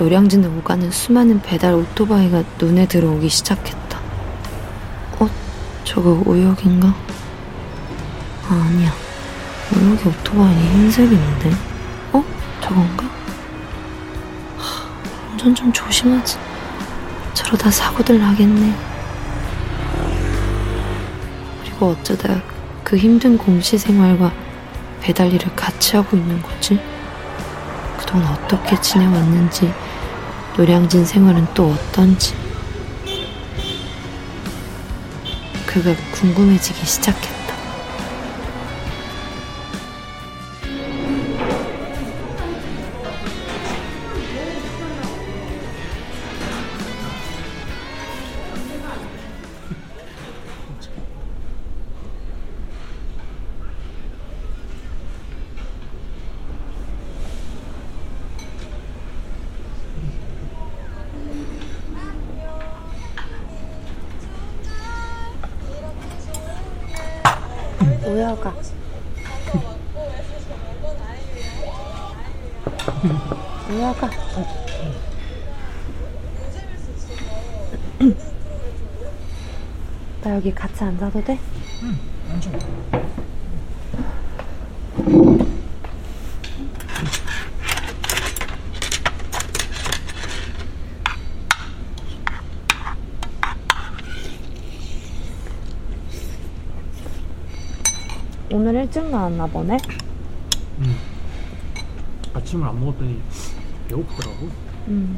노량진에 오가는 수많은 배달 오토바이가 눈에 들어오기 시작했다. 어? 저거 우혁인가? 아, 아니야. 우혁이 오토바이 흰색인데? 어? 저건가? 하, 운전 좀 조심하지. 저러다 사고들 나겠네. 그리고 어쩌다 그 힘든 공시 생활과 배달 일을 같이 하고 있는 거지? 그동안 어떻게 지내왔는지, 노량진 생활은 또 어떤지. 그가 궁금해지기 시작했다. 오여가. 오여가. 나 여기 같이 앉아도 돼? 오늘 일찍 나왔나 보네? 음. 아침을 안 먹었더니 배고프더라고. 음.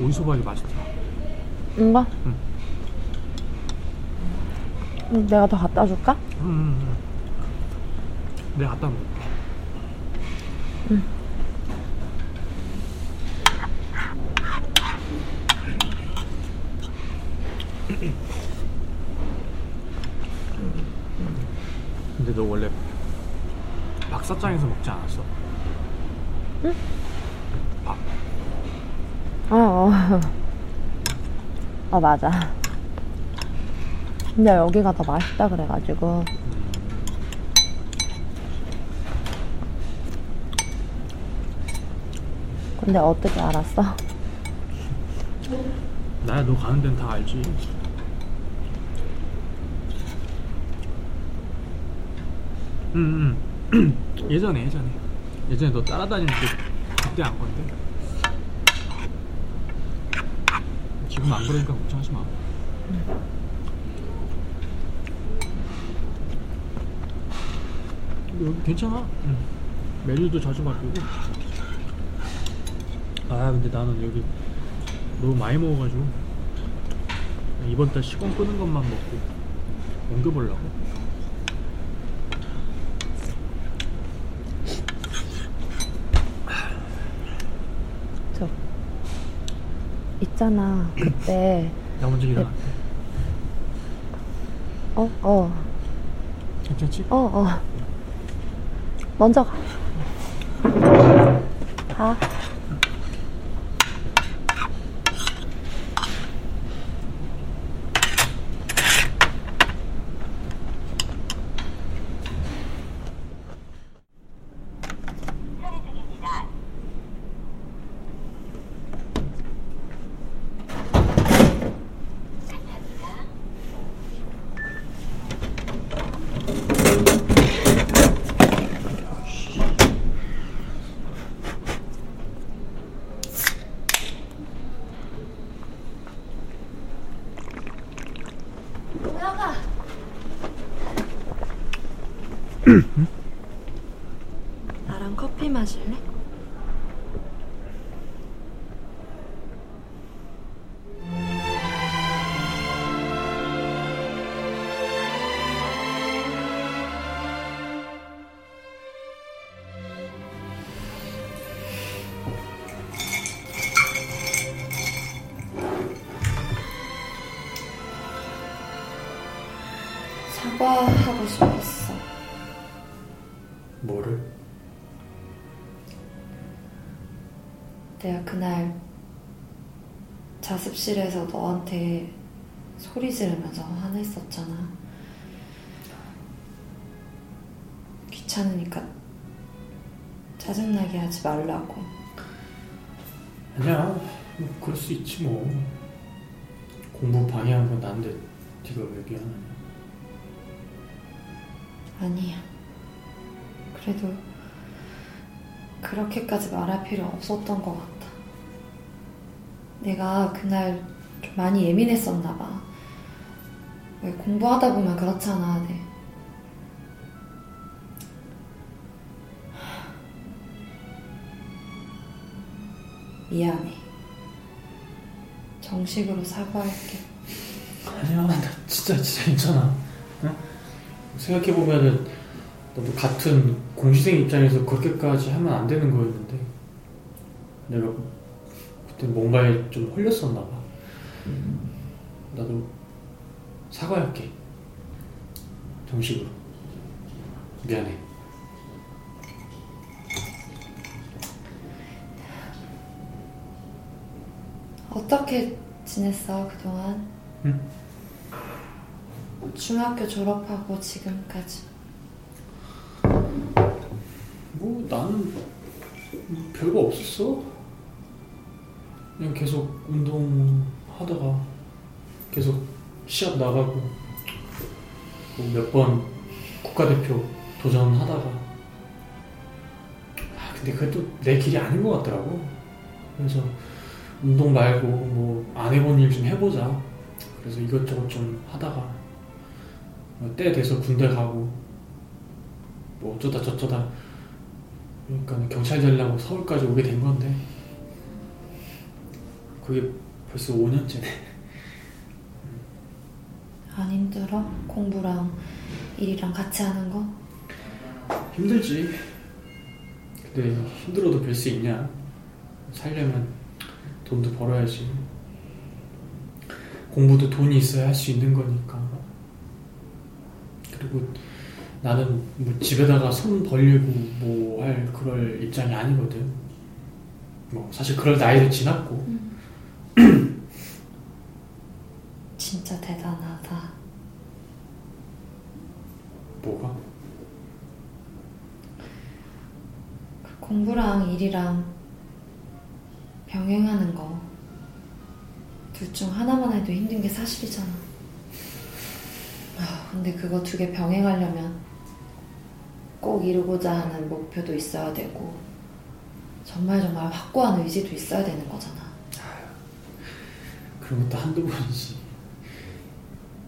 오이소박이 맛있다. 이거? 응. 음, 내가 더 갖다 줄까? 음, 음, 음. 내가 갖다 놓을게. 근데 너 원래 박사장에서 먹지 않았어? 응? 밥. 어, 어. 어, 맞아. 근데 여기가 더 맛있다 그래가지고. 근데 어떻게 알았어? 나야 너 가는 데는 다 알지. 응, 응. 예전에 예전에 예전에 너 따라다닐 때 그때 안 건데. 지금 안 그러니까 걱정하지 마. 근데 여기 괜찮아. 응. 메뉴도 자주 바뀌고. 아 근데 나는 여기 너무 많이 먹어가지고 이번 달 시공 끄는 것만 먹고 옮겨보려고. 있잖아. 그때, 나 먼저 일어날게. 어, 어, 괜찮지? 어, 어. 먼저 가. 가. 나랑 커피 마실래? 사과하고 싶었어. 뭐를? 내가 그날 자습실에서 너한테 소리 지르면서 화냈었잖아. 귀찮으니까 짜증나게 하지 말라고. 아니야 뭐 그럴 수 있지 뭐 공부 방해한 건 난데 네가 왜 미안하냐 아니야. 그래도 그렇게까지 말할 필요 없었던 것 같아. 내가 그날 좀 많이 예민했었나 봐. 왜 공부하다 보면 그렇잖아. 네. 미안해. 정식으로 사과할게. 아니야 나 진짜 진짜 괜찮아 응? 생각해 보면은 나도 같은 공시생 입장에서 그렇게까지 하면 안 되는 거였는데 내가 그때 뭔가에 좀 홀렸었나 봐 나도 사과할게 정식으로 미안해 어떻게 지냈어, 그동안? 응? 중학교 졸업하고 지금까지. 뭐 나는 뭐 별거 없었어. 그냥 계속 운동하다가 계속 시합 나가고 뭐몇번 국가대표 도전하다가 아 근데 그게 또 내 길이 아닌 것 같더라고. 그래서 운동 말고 뭐 안 해본 일 좀 해보자. 그래서 이것저것 좀 하다가 뭐때 돼서 군대 가고 뭐 어쩌다 저쩌다 그러니까 경찰 되려고 서울까지 오게 된 건데. 그게 벌써 5년째네 안 힘들어? 공부랑 일이랑 같이 하는 거? 힘들지. 근데 힘들어도 별 수 있냐? 살려면 돈도 벌어야지. 공부도 돈이 있어야 할 수 있는 거니까. 그리고 나는 뭐 집에다가 손 벌리고 뭐 할 그럴 입장이 아니거든 뭐 사실 그럴 나이도 지났고 진짜 대단하다. 뭐가 그 공부랑 일이랑 병행하는 거. 둘 중 하나만 해도 힘든 게 사실이잖아. 아, 근데 그거 두 개 병행하려면 꼭 이루고자 하는 목표도 있어야 되고, 정말 정말 확고한 의지도 있어야 되는 거잖아. 그런 것도 한두 번이지.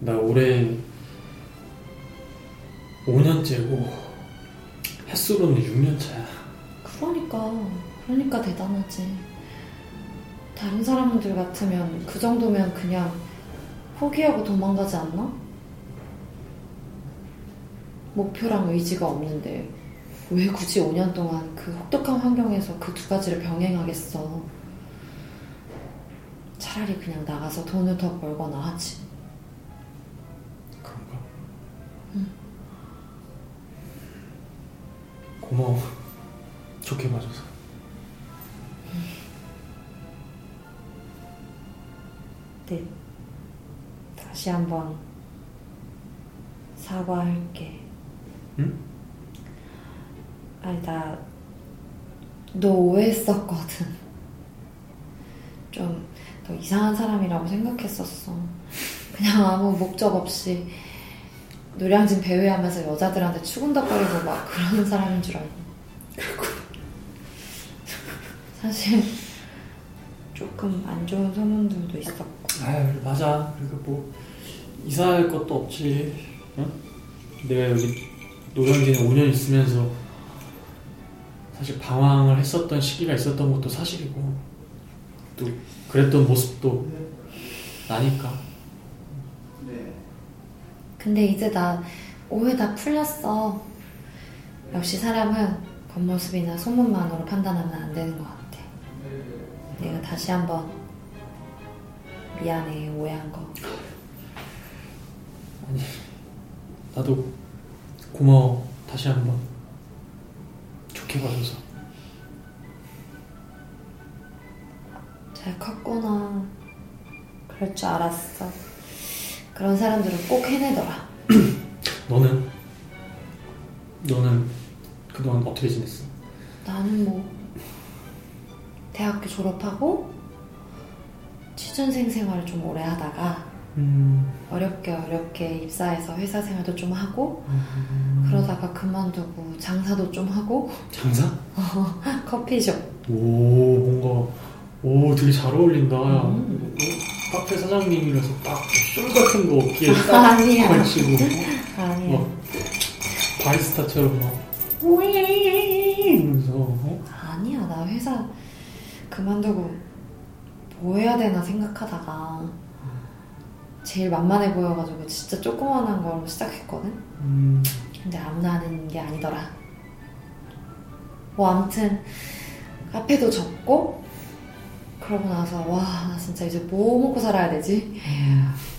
나 올해 5년째고 횟수로는 6년 차야. 그러니까, 그러니까 대단하지. 다른 사람들 같으면 그 정도면 그냥 포기하고 도망가지 않나? 목표랑 의지가 없는데 왜 굳이 5년 동안 그 혹독한 환경에서 그 두 가지를 병행하겠어? 차라리 그냥 나가서 돈을 더 벌거나 하지. 그런가? 고마워. 좋게 봐줘서. 네. 다시 한번 사과할게. 응? 아니, 나, 너 오해했었거든. 좀, 너 이상한 사람이라고 생각했었어. 그냥 아무 목적 없이 노량진 배회하면서 여자들한테 추근덕거리고 막 그러는 사람인 줄 알고. 사실, 조금 안 좋은 소문들도 있었고. 아유 맞아. 그리고 뭐 이사할 것도 없지. 응? 내가 여기 노량진에 5년 있으면서 사실 방황을 했었던 시기가 있었던 것도 사실이고 또 그랬던 모습도 나니까. 근데 이제 나 오해 다 풀렸어. 역시 사람은 겉모습이나 소문만으로 판단하면 안 되는 것 같아. 내가 다시 한번 미안해, 오해한 거. 나도 고마워. 다시 한 번 좋게 봐줘서. 잘 컸구나. 그럴 줄 알았어. 그런 사람들은 꼭 해내더라. 너는 너는 그동안 어떻게 지냈어? 나는 뭐 대학교 졸업하고 취준생 생활을 좀 오래 하다가 음, 어렵게 어렵게 입사해서 회사 생활도 좀 하고 음. 그러다가 그만두고 장사도 좀 하고 장사? 커피숍 오 뭔가 오 되게 잘 어울린다. 음. 어, 카페 사장님이라서 딱술 같은 거 어깨에 딱. 걸치고 아니야 막 바리스타처럼 막 이러면서 어? 아니야 나 회사 그만두고 뭐 해야 되나 생각하다가 제일 만만해 보여가지고 진짜 조그만한 걸로 시작했거든? 음, 근데 아무나 하는 게 아니더라. 뭐 아무튼 카페도 접고 그러고 나서 와 나 진짜 이제 뭐 먹고 살아야 되지?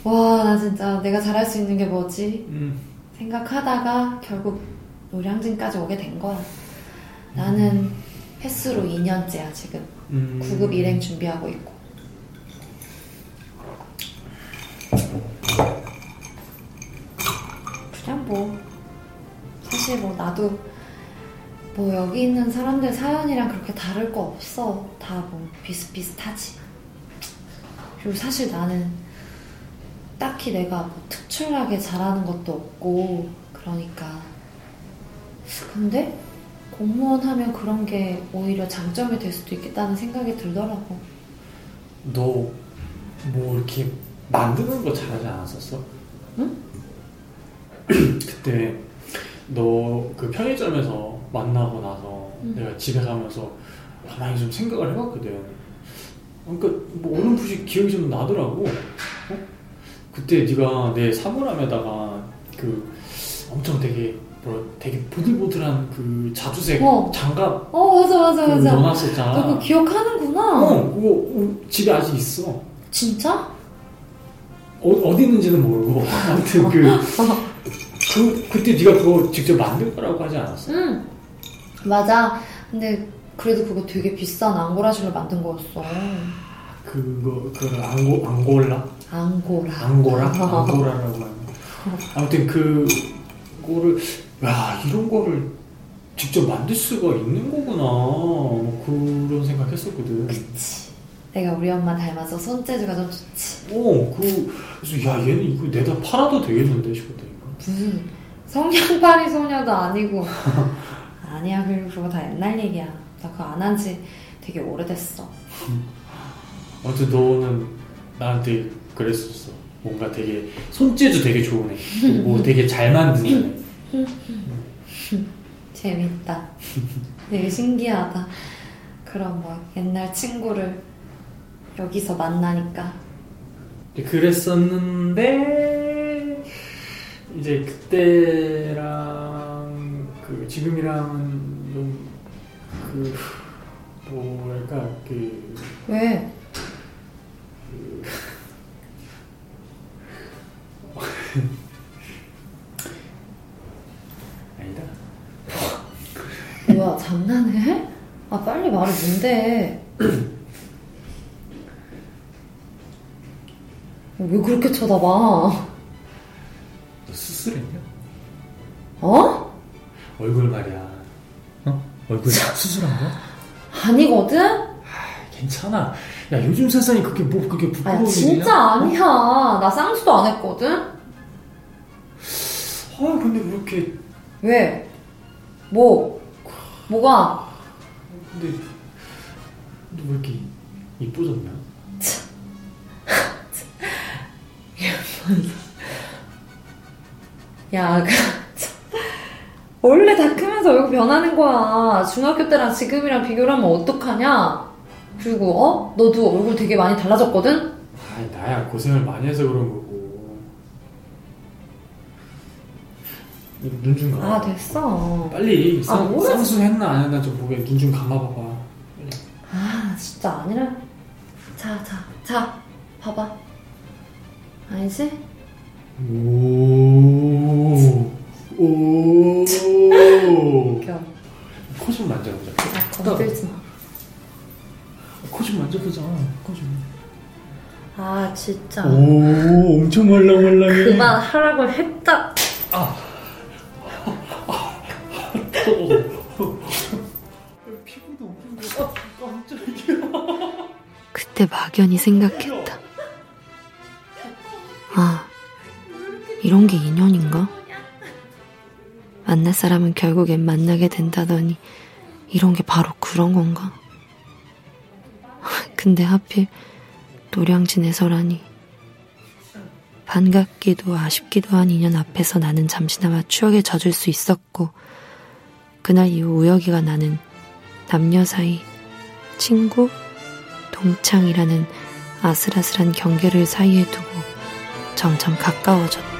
와 나 진짜 내가 잘할 수 있는 게 뭐지? 음, 생각하다가 결국 노량진까지 오게 된 거야. 나는 횟수로 2년째야 지금. 음. 9급 일행 준비하고 있고 나도 뭐 여기 있는 사람들 사연이랑 그렇게 다를 거 없어 다 뭐 비슷비슷하지 그리고 사실 나는 딱히 내가 뭐 특출나게 잘하는 것도 없고 그러니까 근데 공무원 하면 그런 게 오히려 장점이 될 수도 있겠다는 생각이 들더라고. 너 뭐 이렇게 만드는 거 잘하지 않았었어? 응? 그때 너 그 편의점에서 만나고 나서 응. 내가 집에 가면서 가만히 좀 생각을 해봤거든. 그러니까 뭐 어렴풋이 기억이 좀 나더라고. 어? 그때 네가 내 사물함에다가 그 엄청 되게 뭐 되게 보들보들한 그 자주색 어. 장갑 어 맞아 맞아 그거 맞아. 넣어놨었잖아. 너 그거 기억하는구나. 어, 그거 어, 집에 아직 있어. 진짜? 어, 어디 있는지는 모르고 아무튼 그, 그 그때 네가 그거 직접 만들 거라고 하지 않았어? 응. 맞아. 근데 그래도 그거 되게 비싼 앙고라실로 만든 거였어. 그거 그 앙고 앙골라 앙고라. 앙고라 앙고라라고 하는. 아무튼 그거를 야 이런 거를 직접 만들 수가 있는 거구나 뭐 그런 생각했었거든. 그치. 내가 우리 엄마 닮아서 손재주가 좀 좋지. 어, 그 그래서 야 얘는 이거 내다 팔아도 되겠는데 싶었다니까. 무슨 성냥팔이 소녀도 아니고. 아니야 그리고 그거 다 옛날 얘기야. 나 그거 안 한 지 되게 오래됐어. 아무튼 너는 나한테 그랬었어. 뭔가 되게 손재주 되게 좋은 애. 뭐 되게 잘 만드는 애. 재밌다. 되게 신기하다. 그런 뭐 옛날 친구를 여기서 만나니까. 그랬었는데 이제 그때랑 그 지금이랑은 좀그 뭐랄까 그 왜? 아니다. 뭐야 장난해? 아 빨리 말해 뭔데? 왜 그렇게 쳐다봐? 얼굴 말이야. 어? 얼굴 수술한 거야? 아니거든? 괜찮아. 야 요즘 세상에 그게 뭐 그게 부끄러운 아 진짜 아니야. 나 쌍수도 안 했거든? 아 근데 그렇게 왜? 뭐? 뭐가? 근데 너왜 이렇게 이뻐졌냐? 야, 그, 참. 원래 다 크면서 얼굴 변하는 거야. 중학교 때랑 지금이랑 비교를 하면 어떡하냐? 그리고, 어? 너도 얼굴 되게 많이 달라졌거든? 아이 나야 고생을 많이 해서 그런 거고. 눈좀 감아. 아, 됐어. 빨리 아, 쌍, 뭐야? 쌍수 했나 안 했나 좀 보게 눈 좀 감아봐봐. 아, 진짜 아니라. 자, 자, 자. 봐봐. 아니지? 오. 진짜. 오 엄청 말랑말랑해. 그만 하라고 했다. 아. 그때 막연히 생각했다. 아, 이런 게 인연인가? 만날 사람은 결국엔 만나게 된다더니 이런 게 바로 그런 건가? 근데 하필 노량진에서라니. 반갑기도 아쉽기도 한 인연 앞에서 나는 잠시나마 추억에 젖을 수 있었고, 그날 이후 우혁이가 나는 남녀 사이 친구, 동창이라는 아슬아슬한 경계를 사이에 두고 점점 가까워졌다.